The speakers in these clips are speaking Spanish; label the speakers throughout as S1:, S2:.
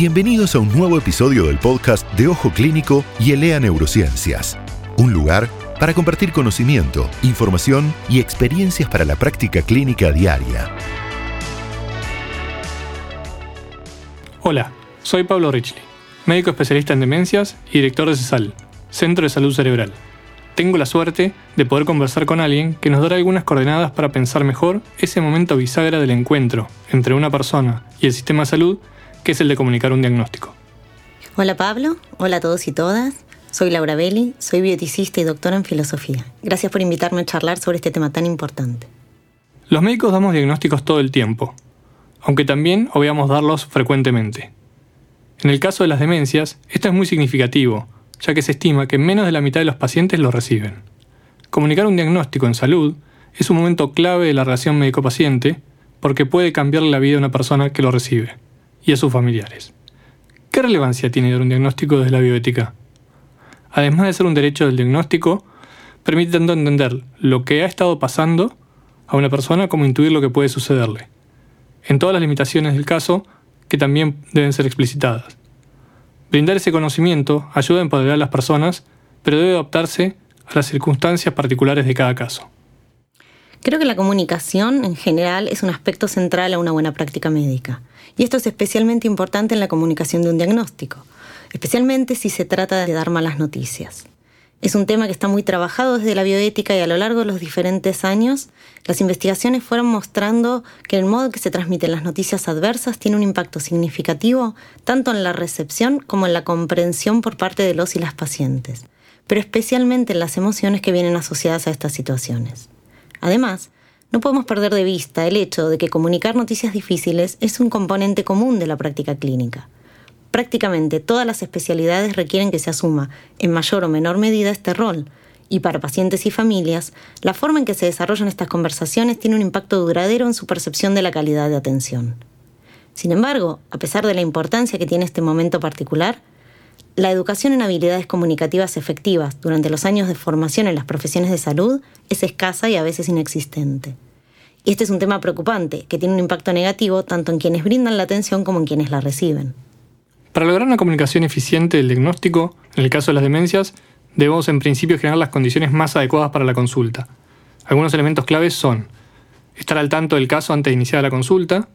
S1: Bienvenidos a un nuevo episodio del podcast de Ojo Clínico y Elea Neurociencias. Un lugar para compartir conocimiento, información y experiencias para la práctica clínica diaria.
S2: Hola, soy Pablo Richley, médico especialista en demencias y director de CESAL, Centro de Salud Cerebral. Tengo la suerte de poder conversar con alguien que nos dará algunas coordenadas para pensar mejor ese momento bisagra del encuentro entre una persona y el sistema de salud que es el de comunicar un diagnóstico.
S3: Hola Pablo, hola a todos y todas. Soy Laura Belli, soy bioticista y doctora en filosofía. Gracias por invitarme a charlar sobre este tema tan importante.
S2: Los médicos damos diagnósticos todo el tiempo, aunque también obviamos darlos frecuentemente. En el caso de las demencias, esto es muy significativo, ya que se estima que menos de la mitad de los pacientes lo reciben. Comunicar un diagnóstico en salud es un momento clave de la relación médico-paciente porque puede cambiarle la vida a una persona que lo recibe y a sus familiares. ¿Qué relevancia tiene dar un diagnóstico desde la bioética? Además de ser un derecho del diagnóstico, permite tanto entender lo que ha estado pasando a una persona como intuir lo que puede sucederle, en todas las limitaciones del caso que también deben ser explicitadas. Brindar ese conocimiento ayuda a empoderar a las personas, pero debe adaptarse a las circunstancias particulares de cada caso.
S3: Creo que la comunicación en general es un aspecto central a una buena práctica médica. Y esto es especialmente importante en la comunicación de un diagnóstico, especialmente si se trata de dar malas noticias. Es un tema que está muy trabajado desde la bioética y a lo largo de los diferentes años, las investigaciones fueron mostrando que el modo que se transmiten las noticias adversas tiene un impacto significativo tanto en la recepción como en la comprensión por parte de los y las pacientes, pero especialmente en las emociones que vienen asociadas a estas situaciones. Además, no podemos perder de vista el hecho de que comunicar noticias difíciles es un componente común de la práctica clínica. Prácticamente todas las especialidades requieren que se asuma, en mayor o menor medida, este rol, y para pacientes y familias, la forma en que se desarrollan estas conversaciones tiene un impacto duradero en su percepción de la calidad de atención. Sin embargo, a pesar de la importancia que tiene este momento particular, la educación en habilidades comunicativas efectivas durante los años de formación en las profesiones de salud es escasa y a veces inexistente. Y este es un tema preocupante, que tiene un impacto negativo tanto en quienes brindan la atención como en quienes la reciben.
S2: Para lograr una comunicación eficiente del diagnóstico, en el caso de las demencias, debemos en principio generar las condiciones más adecuadas para la consulta. Algunos elementos claves son estar al tanto del caso antes de iniciar la consulta,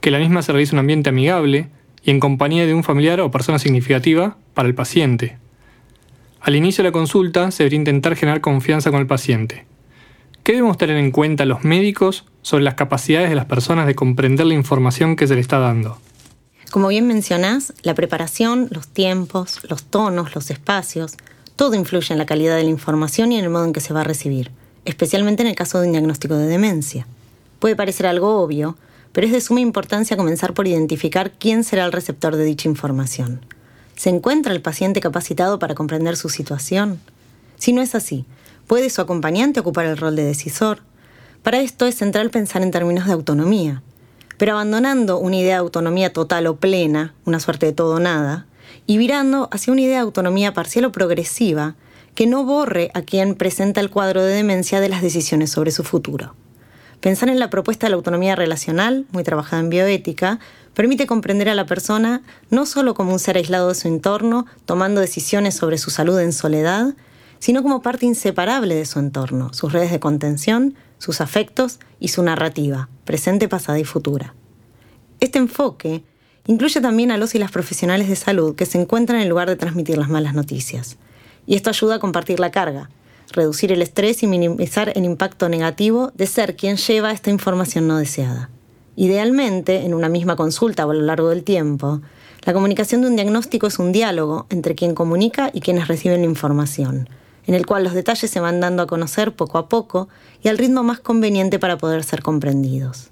S2: que la misma se realice en un ambiente amigable, y en compañía de un familiar o persona significativa para el paciente. Al inicio de la consulta se debería intentar generar confianza con el paciente. ¿Qué debemos tener en cuenta los médicos sobre las capacidades de las personas de comprender la información que se le está dando?
S3: Como bien mencionás, la preparación, los tiempos, los tonos, los espacios, todo influye en la calidad de la información y en el modo en que se va a recibir, especialmente en el caso de un diagnóstico de demencia. Puede parecer algo obvio, pero es de suma importancia comenzar por identificar quién será el receptor de dicha información. ¿Se encuentra el paciente capacitado para comprender su situación? Si no es así, ¿puede su acompañante ocupar el rol de decisor? Para esto es central pensar en términos de autonomía, pero abandonando una idea de autonomía total o plena, una suerte de todo o nada, y virando hacia una idea de autonomía parcial o progresiva que no borre a quien presenta el cuadro de demencia de las decisiones sobre su futuro. Pensar en la propuesta de la autonomía relacional, muy trabajada en bioética, permite comprender a la persona no solo como un ser aislado de su entorno, tomando decisiones sobre su salud en soledad, sino como parte inseparable de su entorno, sus redes de contención, sus afectos y su narrativa, presente, pasada y futura. Este enfoque incluye también a los y las profesionales de salud que se encuentran en lugar de transmitir las malas noticias. Y esto ayuda a compartir la carga, reducir el estrés y minimizar el impacto negativo de ser quien lleva esta información no deseada. Idealmente, en una misma consulta o a lo largo del tiempo, la comunicación de un diagnóstico es un diálogo entre quien comunica y quienes reciben la información, en el cual los detalles se van dando a conocer poco a poco y al ritmo más conveniente para poder ser comprendidos.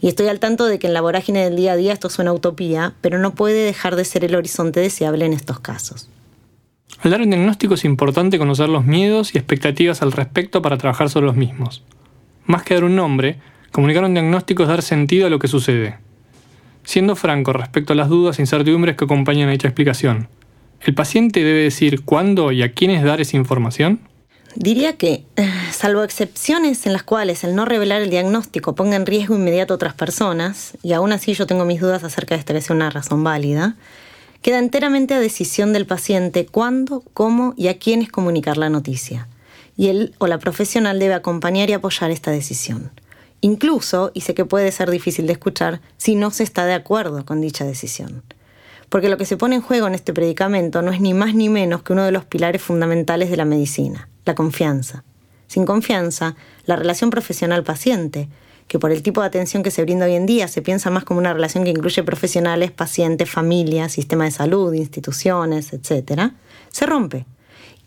S3: Y estoy al tanto de que en la vorágine del día a día esto suena utopía, pero no puede dejar de ser el horizonte deseable en estos casos.
S2: Al dar un diagnóstico es importante conocer los miedos y expectativas al respecto para trabajar sobre los mismos. Más que dar un nombre, comunicar un diagnóstico es dar sentido a lo que sucede. Siendo franco respecto a las dudas e incertidumbres que acompañan a dicha explicación, ¿el paciente debe decir cuándo y a quiénes dar esa información?
S3: Diría que, salvo excepciones en las cuales el no revelar el diagnóstico ponga en riesgo inmediato a otras personas, y aún así yo tengo mis dudas acerca de esta que sea una razón válida, queda enteramente a decisión del paciente cuándo, cómo y a quiénes comunicar la noticia. Y él o la profesional debe acompañar y apoyar esta decisión. Incluso, y sé que puede ser difícil de escuchar, si no se está de acuerdo con dicha decisión porque lo que se pone en juego en este predicamento no es ni más ni menos que uno de los pilares fundamentales de la medicina, la confianza. Sin confianza, la relación profesional-paciente, que por el tipo de atención que se brinda hoy en día se piensa más como una relación que incluye profesionales, pacientes, familias, sistema de salud, instituciones, etc., se rompe.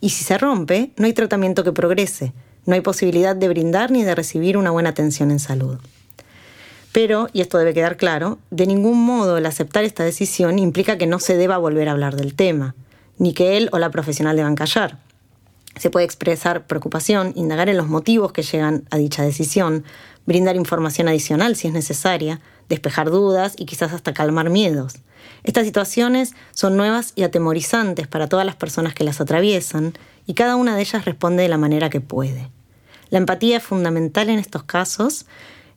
S3: Y si se rompe, no hay tratamiento que progrese, no hay posibilidad de brindar ni de recibir una buena atención en salud. Pero, y esto debe quedar claro, de ningún modo el aceptar esta decisión implica que no se deba volver a hablar del tema, ni que él o la profesional deban callar. Se puede expresar preocupación, indagar en los motivos que llegan a dicha decisión, brindar información adicional si es necesaria, despejar dudas y quizás hasta calmar miedos. Estas situaciones son nuevas y atemorizantes para todas las personas que las atraviesan y cada una de ellas responde de la manera que puede. La empatía es fundamental en estos casos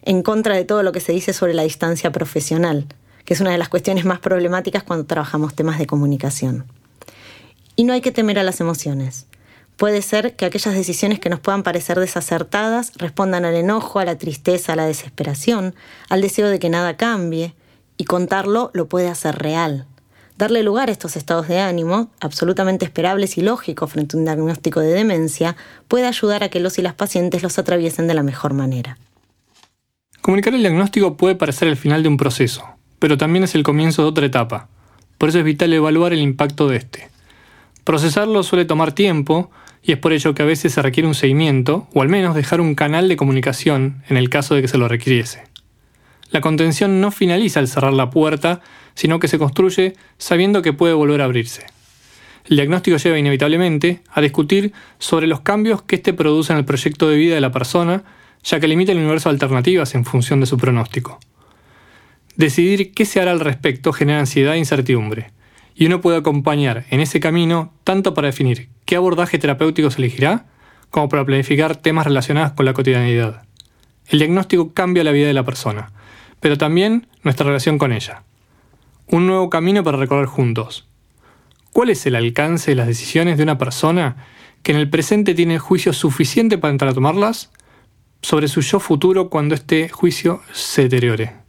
S3: en contra de todo lo que se dice sobre la distancia profesional, que es una de las cuestiones más problemáticas cuando trabajamos temas de comunicación. Y no hay que temer a las emociones. Puede ser que aquellas decisiones que nos puedan parecer desacertadas respondan al enojo, a la tristeza, a la desesperación, al deseo de que nada cambie, y contarlo lo puede hacer real. Darle lugar a estos estados de ánimo, absolutamente esperables y lógicos frente a un diagnóstico de demencia, puede ayudar a que los y las pacientes los atraviesen de la mejor manera.
S2: Comunicar el diagnóstico puede parecer el final de un proceso, pero también es el comienzo de otra etapa. Por eso es vital evaluar el impacto de este. Procesarlo suele tomar tiempo y es por ello que a veces se requiere un seguimiento o al menos dejar un canal de comunicación en el caso de que se lo requiriese. La contención no finaliza al cerrar la puerta, sino que se construye sabiendo que puede volver a abrirse. El diagnóstico lleva inevitablemente a discutir sobre los cambios que éste produce en el proyecto de vida de la persona ya que limita el universo de alternativas en función de su pronóstico. Decidir qué se hará al respecto genera ansiedad e incertidumbre, y uno puede acompañar en ese camino tanto para definir qué abordaje terapéutico se elegirá, como para planificar temas relacionados con la cotidianidad. El diagnóstico cambia la vida de la persona, pero también nuestra relación con ella. Un nuevo camino para recorrer juntos. ¿Cuál es el alcance de las decisiones de una persona que en el presente tiene juicio suficiente para tomarlas sobre su yo futuro cuando este juicio se deteriore?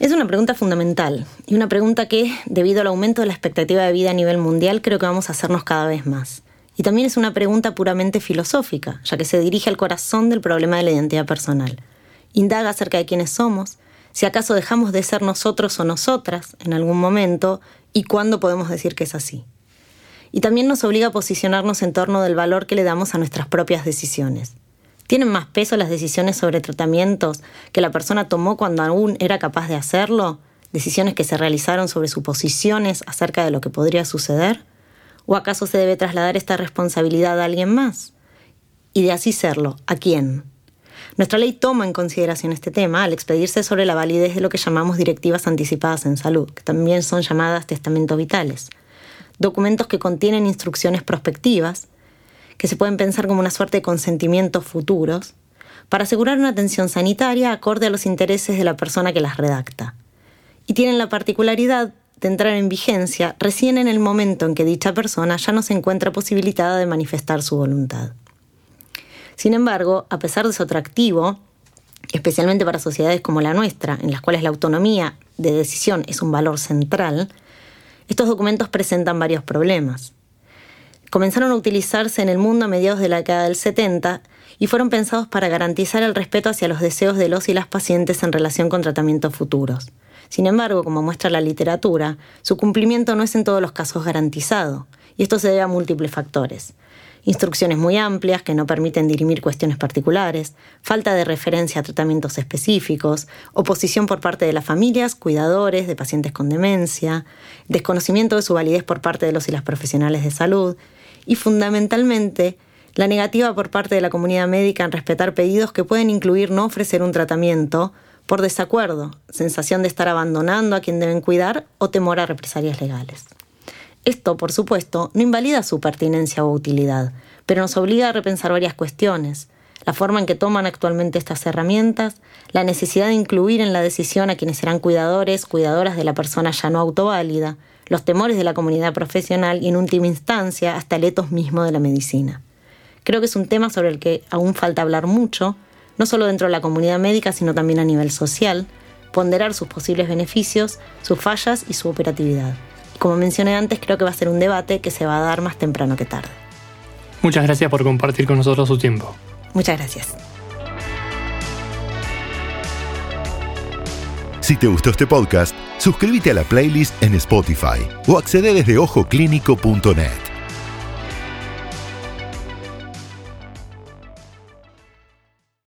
S3: Es una pregunta fundamental y una pregunta que, debido al aumento de la expectativa de vida a nivel mundial, creo que vamos a hacernos cada vez más. Y también es una pregunta puramente filosófica, ya que se dirige al corazón del problema de la identidad personal. Indaga acerca de quiénes somos, si acaso dejamos de ser nosotros o nosotras en algún momento y cuándo podemos decir que es así. Y también nos obliga a posicionarnos en torno del valor que le damos a nuestras propias decisiones. ¿Tienen más peso las decisiones sobre tratamientos que la persona tomó cuando aún era capaz de hacerlo? ¿Decisiones que se realizaron sobre suposiciones acerca de lo que podría suceder? ¿O acaso se debe trasladar esta responsabilidad a alguien más? Y de así serlo, ¿a quién? Nuestra ley toma en consideración este tema al expedirse sobre la validez de lo que llamamos directivas anticipadas en salud, que también son llamadas testamentos vitales, documentos que contienen instrucciones prospectivas que se pueden pensar como una suerte de consentimientos futuros, para asegurar una atención sanitaria acorde a los intereses de la persona que las redacta. Y tienen la particularidad de entrar en vigencia recién en el momento en que dicha persona ya no se encuentra posibilitada de manifestar su voluntad. Sin embargo, a pesar de su atractivo, especialmente para sociedades como la nuestra, en las cuales la autonomía de decisión es un valor central, estos documentos presentan varios problemas comenzaron a utilizarse en el mundo a mediados de la década del 70 y fueron pensados para garantizar el respeto hacia los deseos de los y las pacientes en relación con tratamientos futuros. Sin embargo, como muestra la literatura, su cumplimiento no es en todos los casos garantizado, y esto se debe a múltiples factores. Instrucciones muy amplias que no permiten dirimir cuestiones particulares, falta de referencia a tratamientos específicos, oposición por parte de las familias, cuidadores de pacientes con demencia, desconocimiento de su validez por parte de los y las profesionales de salud, y fundamentalmente la negativa por parte de la comunidad médica en respetar pedidos que pueden incluir no ofrecer un tratamiento por desacuerdo, sensación de estar abandonando a quien deben cuidar o temor a represalias legales. Esto, por supuesto, no invalida su pertinencia o utilidad, pero nos obliga a repensar varias cuestiones. La forma en que toman actualmente estas herramientas, la necesidad de incluir en la decisión a quienes serán cuidadores, cuidadoras de la persona ya no autoválida, los temores de la comunidad profesional y en última instancia hasta el etos mismo de la medicina. Creo que es un tema sobre el que aún falta hablar mucho, no solo dentro de la comunidad médica, sino también a nivel social, ponderar sus posibles beneficios, sus fallas y su operatividad. Y como mencioné antes, creo que va a ser un debate que se va a dar más temprano que tarde.
S2: Muchas gracias por compartir con nosotros su tiempo.
S3: Muchas gracias.
S1: Si te gustó este podcast, suscríbete a la playlist en Spotify o accede desde ojoclínico.net.